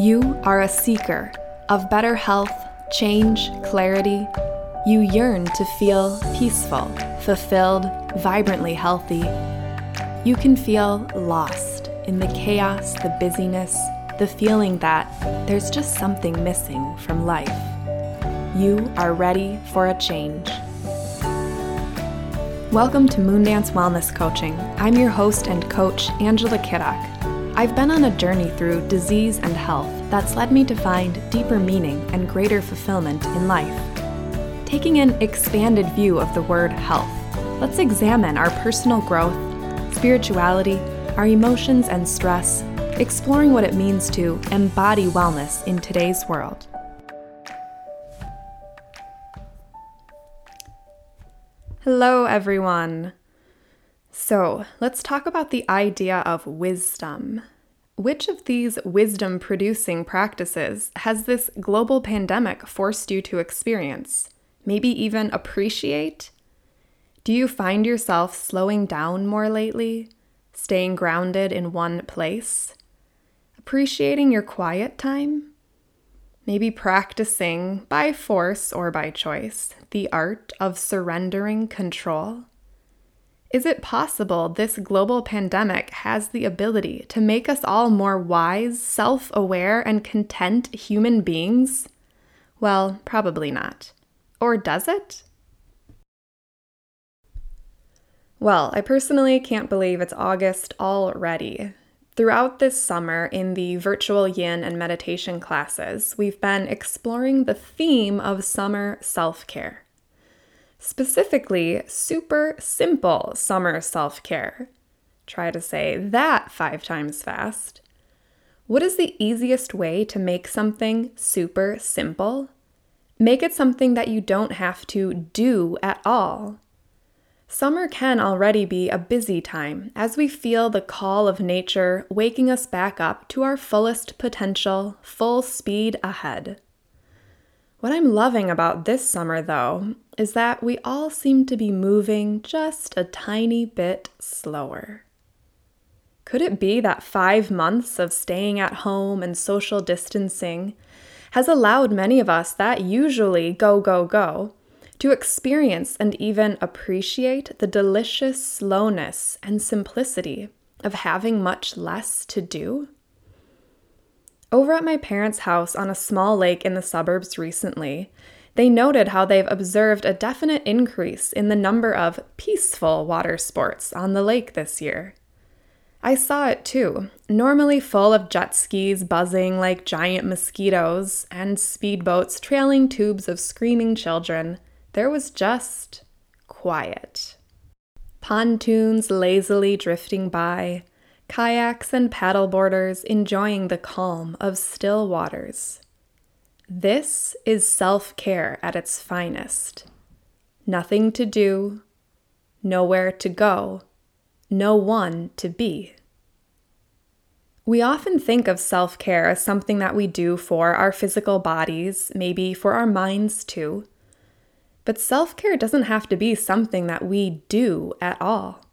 You are a seeker of better health, change, clarity. You yearn to feel peaceful, fulfilled, vibrantly healthy. You can feel lost in the chaos, the busyness, the feeling that there's just something missing from life. You are ready for a change. Welcome to Moondance Wellness Coaching. I'm your host and coach, Angela Kiddock. I've been on a journey through disease and health that's led me to find deeper meaning and greater fulfillment in life. Taking an expanded view of the word health, let's examine our personal growth, spirituality, our emotions and stress, exploring what it means to embody wellness in today's world. Hello, everyone. So, let's talk about the idea of wisdom. Which of these wisdom producing practices has this global pandemic forced you to experience? Maybe even appreciate? Do you find yourself slowing down more lately? Staying grounded in one place? Appreciating your quiet time? Maybe practicing, by force or by choice, the art of surrendering control? Is it possible this global pandemic has the ability to make us all more wise, self aware, and content human beings? Well, probably not. Or does it? Well, I personally can't believe it's August already. Throughout this summer, in the virtual yin and meditation classes, we've been exploring the theme of summer self care specifically super simple summer self care. Try to say that five times fast. What is the easiest way to make something super simple? Make it something that you don't have to do at all. Summer can already be a busy time as we feel the call of nature waking us back up to our fullest potential, full speed ahead. What I'm loving about this summer, though, is that we all seem to be moving just a tiny bit slower. Could it be that five months of staying at home and social distancing has allowed many of us that usually go, go, go to experience and even appreciate the delicious slowness and simplicity of having much less to do? Over at my parents' house on a small lake in the suburbs recently, they noted how they've observed a definite increase in the number of peaceful water sports on the lake this year. I saw it too, normally full of jet skis buzzing like giant mosquitoes and speedboats trailing tubes of screaming children. There was just quiet. Pontoons lazily drifting by, kayaks and paddleboarders enjoying the calm of still waters. This is self care at its finest. Nothing to do, nowhere to go, no one to be. We often think of self care as something that we do for our physical bodies, maybe for our minds too. But self care doesn't have to be something that we do at all.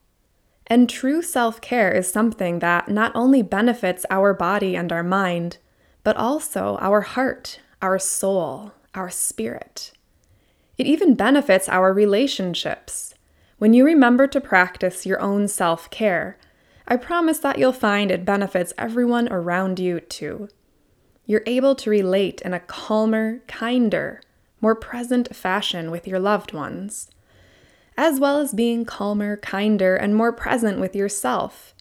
And true self care is something that not only benefits our body and our mind, but also our heart, our soul, our spirit. It even benefits our relationships. When you remember to practice your own self care, I promise that you'll find it benefits everyone around you too. You're able to relate in a calmer, kinder, more present fashion with your loved ones as well as being calmer, kinder, and more present with yourself.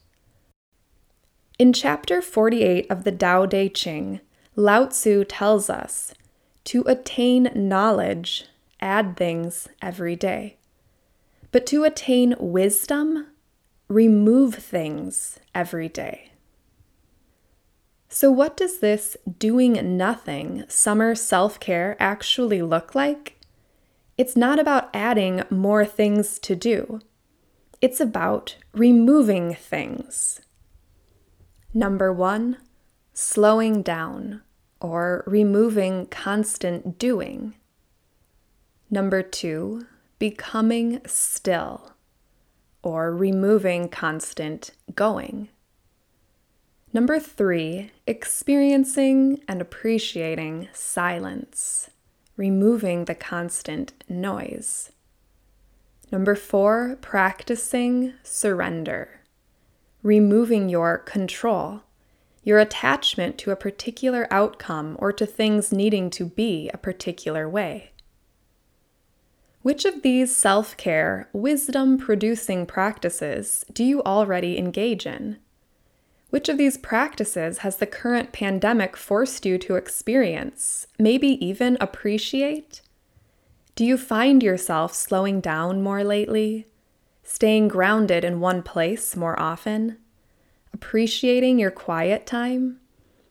In chapter 48 of the Tao Te Ching, Lao Tzu tells us to attain knowledge, add things every day. But to attain wisdom, remove things every day. So, what does this doing nothing summer self care actually look like? It's not about adding more things to do, it's about removing things. Number one, slowing down or removing constant doing. Number two, becoming still or removing constant going. Number three, experiencing and appreciating silence, removing the constant noise. Number four, practicing surrender, removing your control, your attachment to a particular outcome or to things needing to be a particular way. Which of these self care, wisdom producing practices do you already engage in? Which of these practices has the current pandemic forced you to experience, maybe even appreciate? Do you find yourself slowing down more lately? Staying grounded in one place more often? Appreciating your quiet time?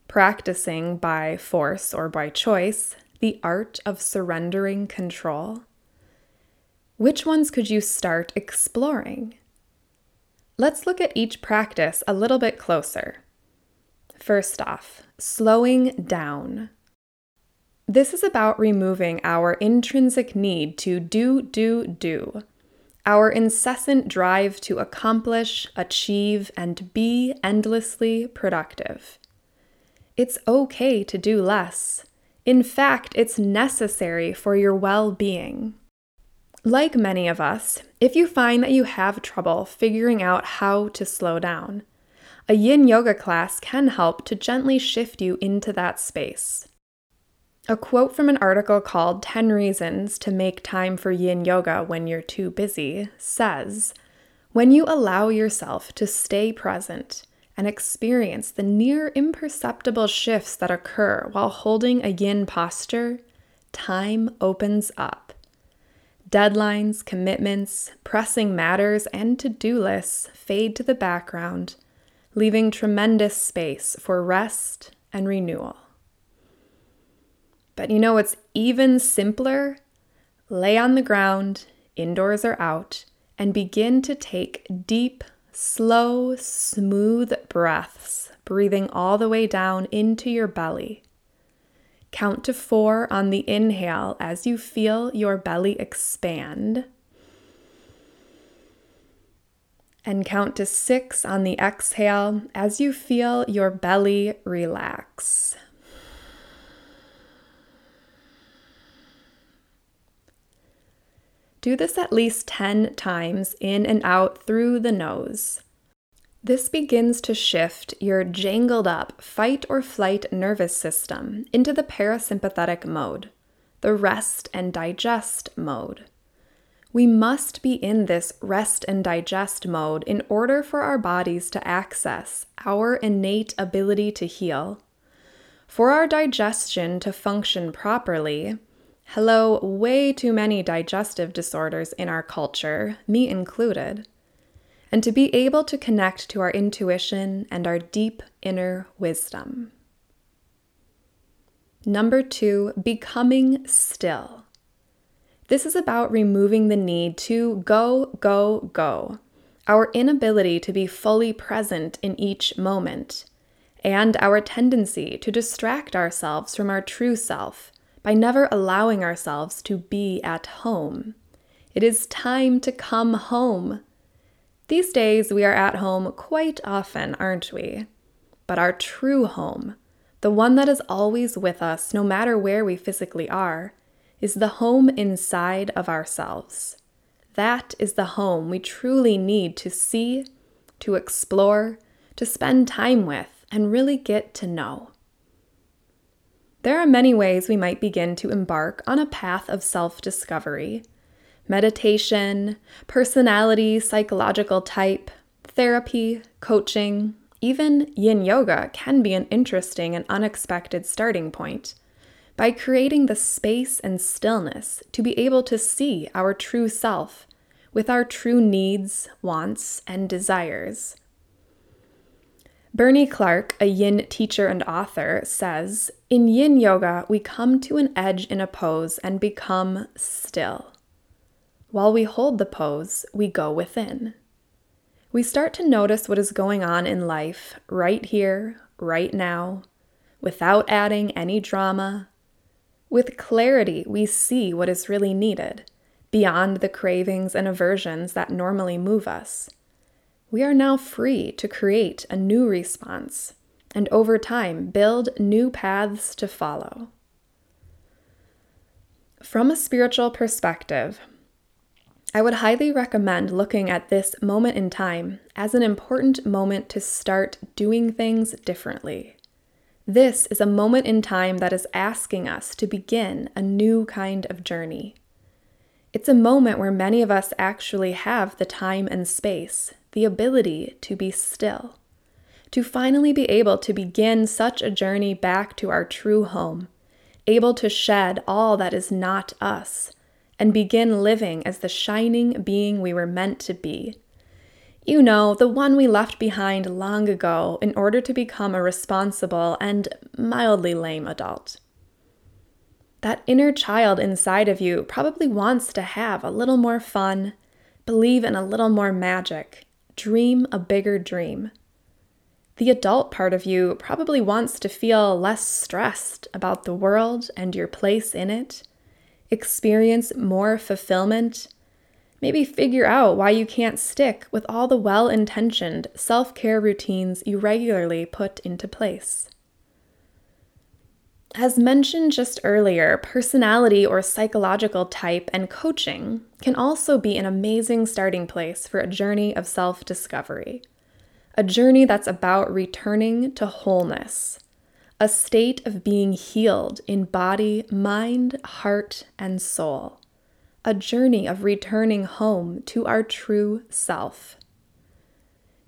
Practicing by force or by choice the art of surrendering control? Which ones could you start exploring? Let's look at each practice a little bit closer. First off, slowing down. This is about removing our intrinsic need to do, do, do, our incessant drive to accomplish, achieve, and be endlessly productive. It's okay to do less. In fact, it's necessary for your well being. Like many of us, if you find that you have trouble figuring out how to slow down, a yin yoga class can help to gently shift you into that space. A quote from an article called 10 Reasons to Make Time for Yin Yoga When You're Too Busy says When you allow yourself to stay present and experience the near imperceptible shifts that occur while holding a yin posture, time opens up. Deadlines, commitments, pressing matters, and to do lists fade to the background, leaving tremendous space for rest and renewal. But you know what's even simpler? Lay on the ground, indoors or out, and begin to take deep, slow, smooth breaths, breathing all the way down into your belly. Count to four on the inhale as you feel your belly expand. And count to six on the exhale as you feel your belly relax. Do this at least 10 times in and out through the nose. This begins to shift your jangled up fight or flight nervous system into the parasympathetic mode, the rest and digest mode. We must be in this rest and digest mode in order for our bodies to access our innate ability to heal. For our digestion to function properly, hello, way too many digestive disorders in our culture, me included and to be able to connect to our intuition and our deep inner wisdom. Number two, becoming still. This is about removing the need to go, go, go, our inability to be fully present in each moment, and our tendency to distract ourselves from our true self by never allowing ourselves to be at home. It is time to come home. These days, we are at home quite often, aren't we? But our true home, the one that is always with us no matter where we physically are, is the home inside of ourselves. That is the home we truly need to see, to explore, to spend time with, and really get to know. There are many ways we might begin to embark on a path of self discovery meditation, personality, psychological type, therapy, coaching, even yin yoga can be an interesting and unexpected starting point. By creating the space and stillness to be able to see our true self with our true needs, wants, and desires. Bernie Clark, a yin teacher and author, says In yin yoga, we come to an edge in a pose and become still. While we hold the pose, we go within. We start to notice what is going on in life right here, right now, without adding any drama. With clarity, we see what is really needed, beyond the cravings and aversions that normally move us. We are now free to create a new response, and over time build new paths to follow. From a spiritual perspective, I would highly recommend looking at this moment in time as an important moment to start doing things differently. This is a moment in time that is asking us to begin a new kind of journey. It's a moment where many of us actually have the time and space, the ability to be still, to finally be able to begin such a journey back to our true home, able to shed all that is not us and begin living as the shining being we were meant to be. You know, the one we left behind long ago in order to become a responsible and mildly lame adult. That inner child inside of you probably wants to have a little more fun, believe in a little more magic, dream a bigger dream. The adult part of you probably wants to feel less stressed about the world and your place in it experience more fulfillment, maybe figure out why you can't stick with all the well intentioned self care routines you regularly put into place. As mentioned just earlier, personality or psychological type and coaching can also be an amazing starting place for a journey of self discovery. A journey that's about returning to wholeness, a state of being healed in body, mind, heart, and soul, a journey of returning home to our true self.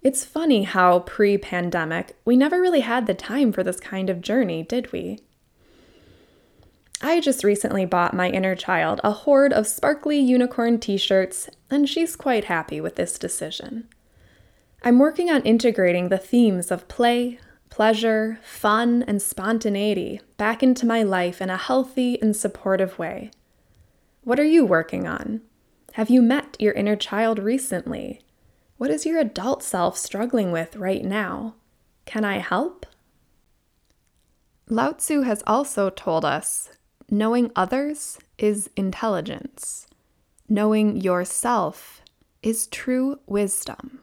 It's funny how pre pandemic, we never really had the time for this kind of journey, did we? I just recently bought my inner child a hoard of sparkly unicorn t shirts, and she's quite happy with this decision. I'm working on integrating the themes of play, pleasure, fun, and spontaneity back into my life in a healthy and supportive way. What are you working on? Have you met your inner child recently? What is your adult self struggling with right now? Can I help? Lao Tzu has also told us knowing others is intelligence, knowing yourself is true wisdom.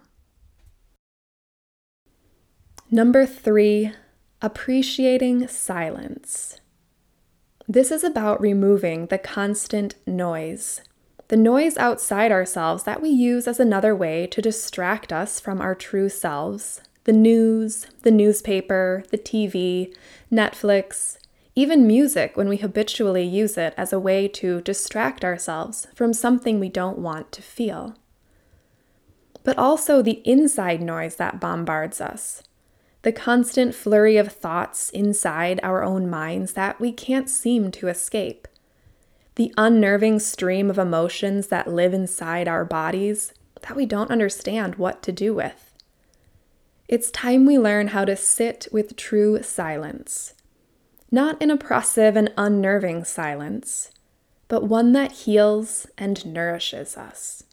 Number three, appreciating silence. This is about removing the constant noise, the noise outside ourselves that we use as another way to distract us from our true selves. The news, the newspaper, the TV, Netflix, even music when we habitually use it as a way to distract ourselves from something we don't want to feel. But also the inside noise that bombards us the constant flurry of thoughts inside our own minds that we can't seem to escape, the unnerving stream of emotions that live inside our bodies that we don't understand what to do with. It's time we learn how to sit with true silence. Not an oppressive and unnerving silence, but one that heals and nourishes us.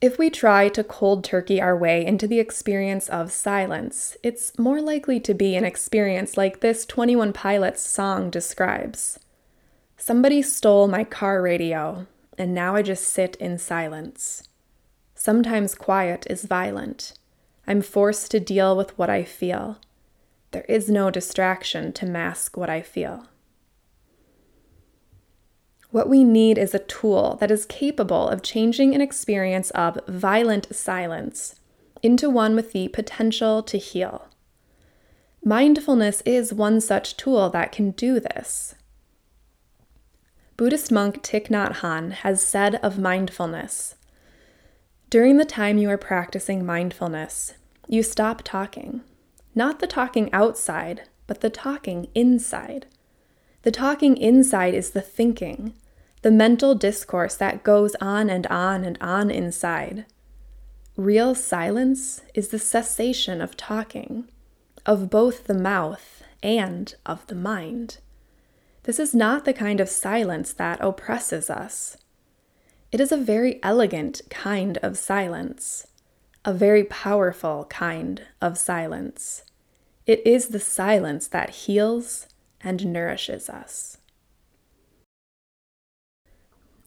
If we try to cold turkey our way into the experience of silence, it's more likely to be an experience like this 21 Pilots song describes. Somebody stole my car radio, and now I just sit in silence. Sometimes quiet is violent. I'm forced to deal with what I feel. There is no distraction to mask what I feel. What we need is a tool that is capable of changing an experience of violent silence into one with the potential to heal. Mindfulness is one such tool that can do this. Buddhist monk Thich Nhat Hanh has said of mindfulness During the time you are practicing mindfulness, you stop talking. Not the talking outside, but the talking inside. The talking inside is the thinking, the mental discourse that goes on and on and on inside. Real silence is the cessation of talking, of both the mouth and of the mind. This is not the kind of silence that oppresses us. It is a very elegant kind of silence, a very powerful kind of silence. It is the silence that heals and nourishes us.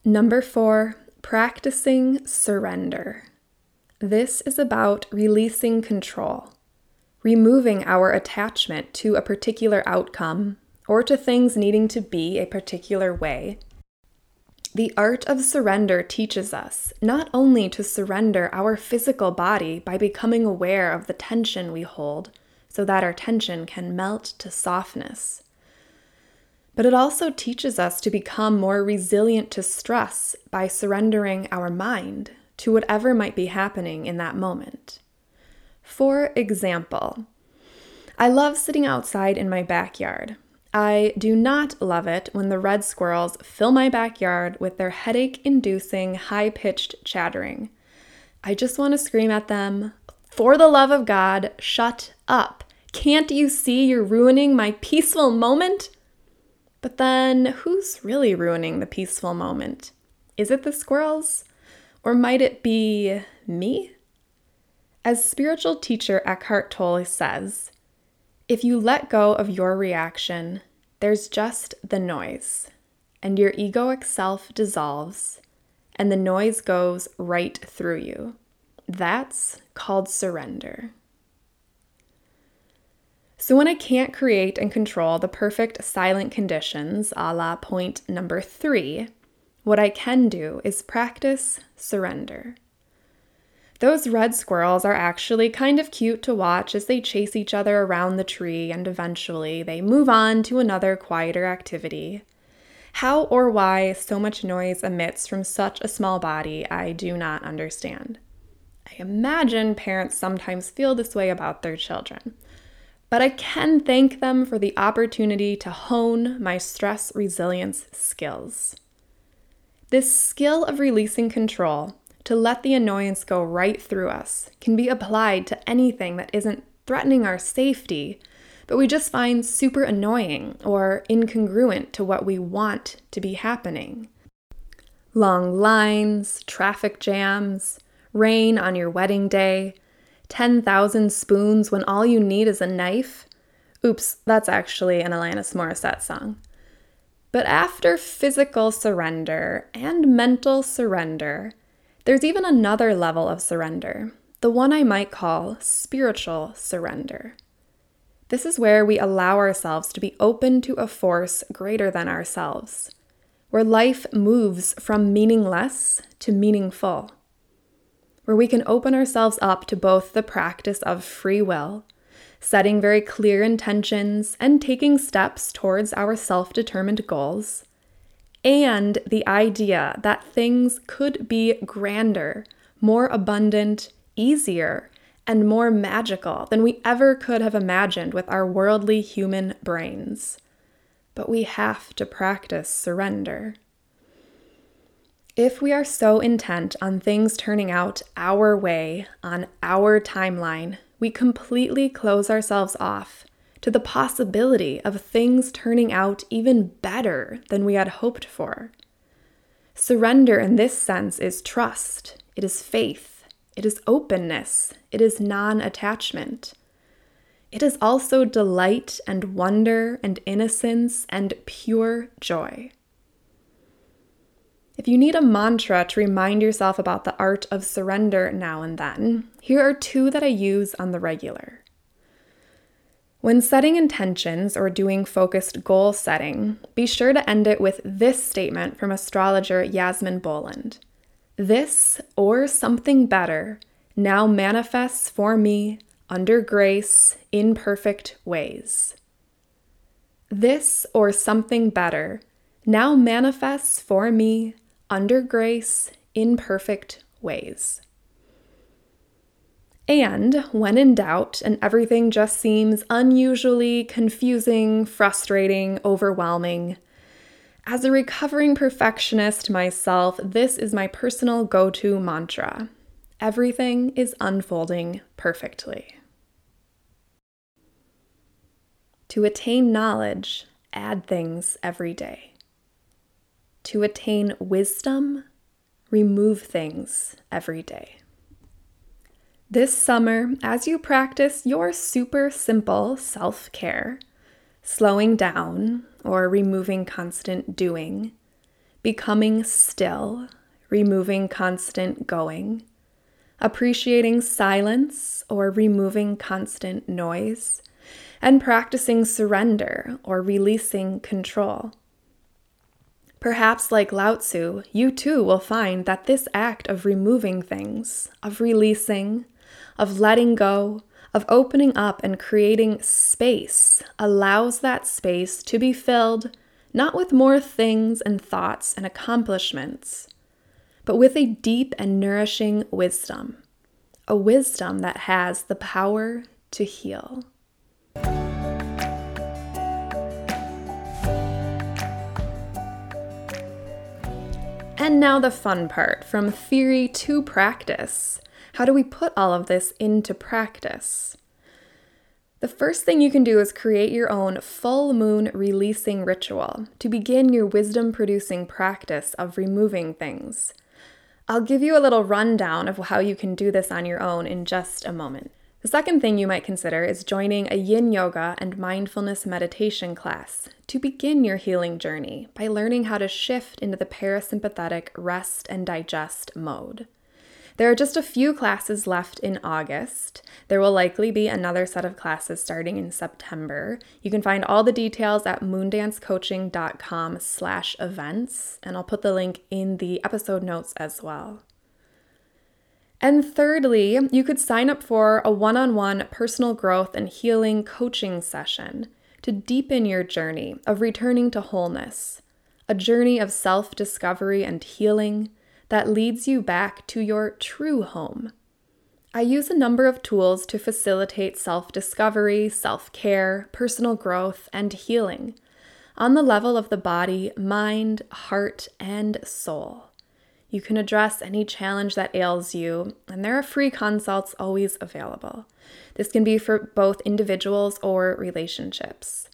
Number four, practicing surrender. This is about releasing control. removing our attachment to a particular outcome or to things needing to be a particular way. The art of surrender teaches us not only to surrender our physical body by becoming aware of the tension we hold so that our tension can melt to softness, but it also teaches us to become more resilient to stress by surrendering our mind to whatever might be happening in that moment. For example, I love sitting outside in my backyard I do not love it when the red squirrels fill my backyard with their headache inducing, high pitched chattering. I just want to scream at them, For the love of God, shut up. Can't you see you're ruining my peaceful moment? But then, who's really ruining the peaceful moment? Is it the squirrels? Or might it be me? As spiritual teacher Eckhart Tolle says, if you let go of your reaction, there's just the noise, and your egoic self dissolves, and the noise goes right through you. That's called surrender. So, when I can't create and control the perfect silent conditions, a la point number three, what I can do is practice surrender. Those red squirrels are actually kind of cute to watch as they chase each other around the tree and eventually they move on to another quieter activity. How or why so much noise emits from such a small body, I do not understand. I imagine parents sometimes feel this way about their children. But I can thank them for the opportunity to hone my stress resilience skills. This skill of releasing control to let the annoyance go right through us can be applied to anything that isn't threatening our safety, but we just find super annoying or incongruent to what we want to be happening. Long lines, traffic jams, rain on your wedding day, 10,000 spoons when all you need is a knife. Oops, that's actually an Alanis Morissette song. But after physical surrender and mental surrender, there's even another level of surrender, the one I might call spiritual surrender. This is where we allow ourselves to be open to a force greater than ourselves, where life moves from meaningless to meaningful, where we can open ourselves up to both the practice of free will, setting very clear intentions, and taking steps towards our self determined goals and the idea that things could be grander, more abundant, easier, and more magical than we ever could have imagined with our worldly human brains. But we have to practice surrender. If we are so intent on things turning out our way, on our timeline, we completely close ourselves off to the possibility of things turning out even better than we had hoped for. Surrender in this sense is trust, it is faith, it is openness, it is non attachment. It is also delight and wonder and innocence and pure joy. If you need a mantra to remind yourself about the art of surrender now and then, here are two that I use on the regular. When setting intentions or doing focused goal setting, be sure to end it with this statement from astrologer Yasmin Boland This or something better now manifests for me under grace in perfect ways. This or something better now manifests for me under grace in perfect ways. And when in doubt and everything just seems unusually confusing, frustrating, overwhelming, as a recovering perfectionist myself, this is my personal go to mantra everything is unfolding perfectly. To attain knowledge, add things every day. To attain wisdom, remove things every day. This summer, as you practice your super simple self care, slowing down or removing constant doing, becoming still, removing constant going, appreciating silence or removing constant noise, and practicing surrender or releasing control. Perhaps, like Lao Tzu, you too will find that this act of removing things, of releasing, of letting go, of opening up and creating space allows that space to be filled not with more things and thoughts and accomplishments, but with a deep and nourishing wisdom, a wisdom that has the power to heal. And now the fun part from theory to practice. How do we put all of this into practice? The first thing you can do is create your own full moon releasing ritual to begin your wisdom producing practice of removing things. I'll give you a little rundown of how you can do this on your own in just a moment. The second thing you might consider is joining a yin yoga and mindfulness meditation class to begin your healing journey by learning how to shift into the parasympathetic rest and digest mode. There are just a few classes left in August. There will likely be another set of classes starting in September. You can find all the details at moondancecoaching.com slash events, and I'll put the link in the episode notes as well. And thirdly, you could sign up for a one on one personal growth and healing coaching session to deepen your journey of returning to wholeness, a journey of self discovery and healing that leads you back to your true home. I use a number of tools to facilitate self discovery, self care, personal growth, and healing on the level of the body, mind, heart, and soul. You can address any challenge that ails you, and there are free consults always available. This can be for both individuals or relationships.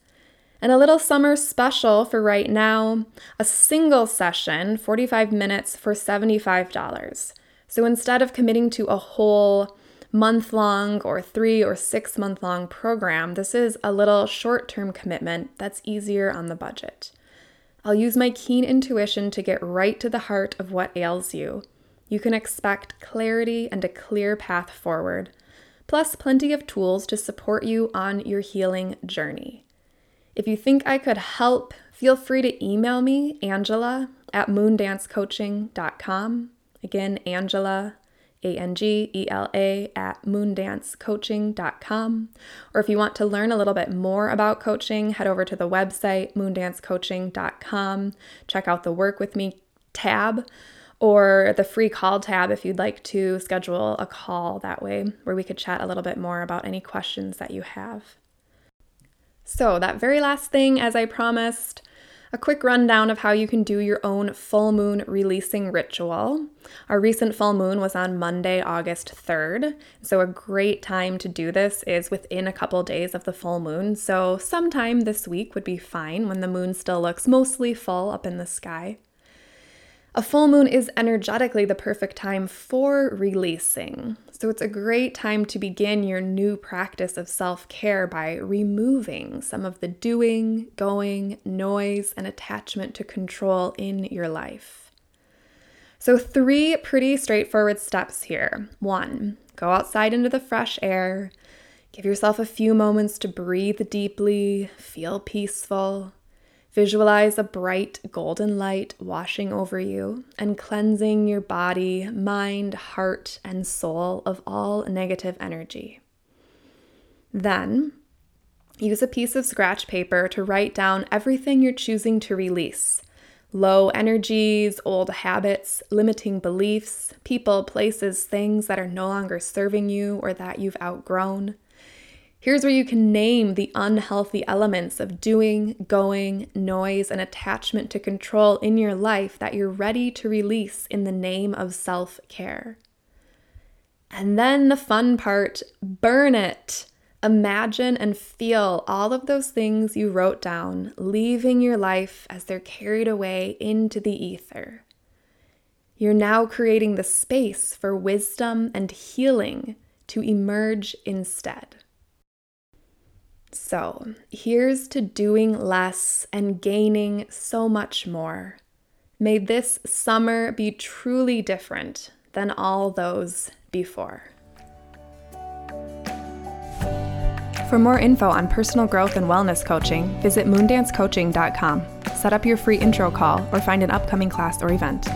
And a little summer special for right now a single session, 45 minutes for $75. So instead of committing to a whole month long or three or six month long program, this is a little short term commitment that's easier on the budget. I'll use my keen intuition to get right to the heart of what ails you. You can expect clarity and a clear path forward, plus plenty of tools to support you on your healing journey. If you think I could help, feel free to email me, Angela at moondancecoaching.com. Again, Angela a N G E L A, at moondancecoaching.com. Or if you want to learn a little bit more about coaching, head over to the website, moondancecoaching.com. Check out the Work With Me tab or the free call tab if you'd like to schedule a call that way where we could chat a little bit more about any questions that you have. So, that very last thing, as I promised, a quick rundown of how you can do your own full moon releasing ritual. Our recent full moon was on Monday, August 3rd. So, a great time to do this is within a couple days of the full moon. So, sometime this week would be fine when the moon still looks mostly full up in the sky. A full moon is energetically the perfect time for releasing. So it's a great time to begin your new practice of self care by removing some of the doing, going, noise, and attachment to control in your life. So, three pretty straightforward steps here. One, go outside into the fresh air. Give yourself a few moments to breathe deeply, feel peaceful. Visualize a bright golden light washing over you and cleansing your body, mind, heart, and soul of all negative energy. Then, use a piece of scratch paper to write down everything you're choosing to release low energies, old habits, limiting beliefs, people, places, things that are no longer serving you or that you've outgrown. Here's where you can name the unhealthy elements of doing, going, noise, and attachment to control in your life that you're ready to release in the name of self care. And then the fun part burn it. Imagine and feel all of those things you wrote down leaving your life as they're carried away into the ether. You're now creating the space for wisdom and healing to emerge instead. So, here's to doing less and gaining so much more. May this summer be truly different than all those before. For more info on personal growth and wellness coaching, visit moondancecoaching.com. Set up your free intro call or find an upcoming class or event.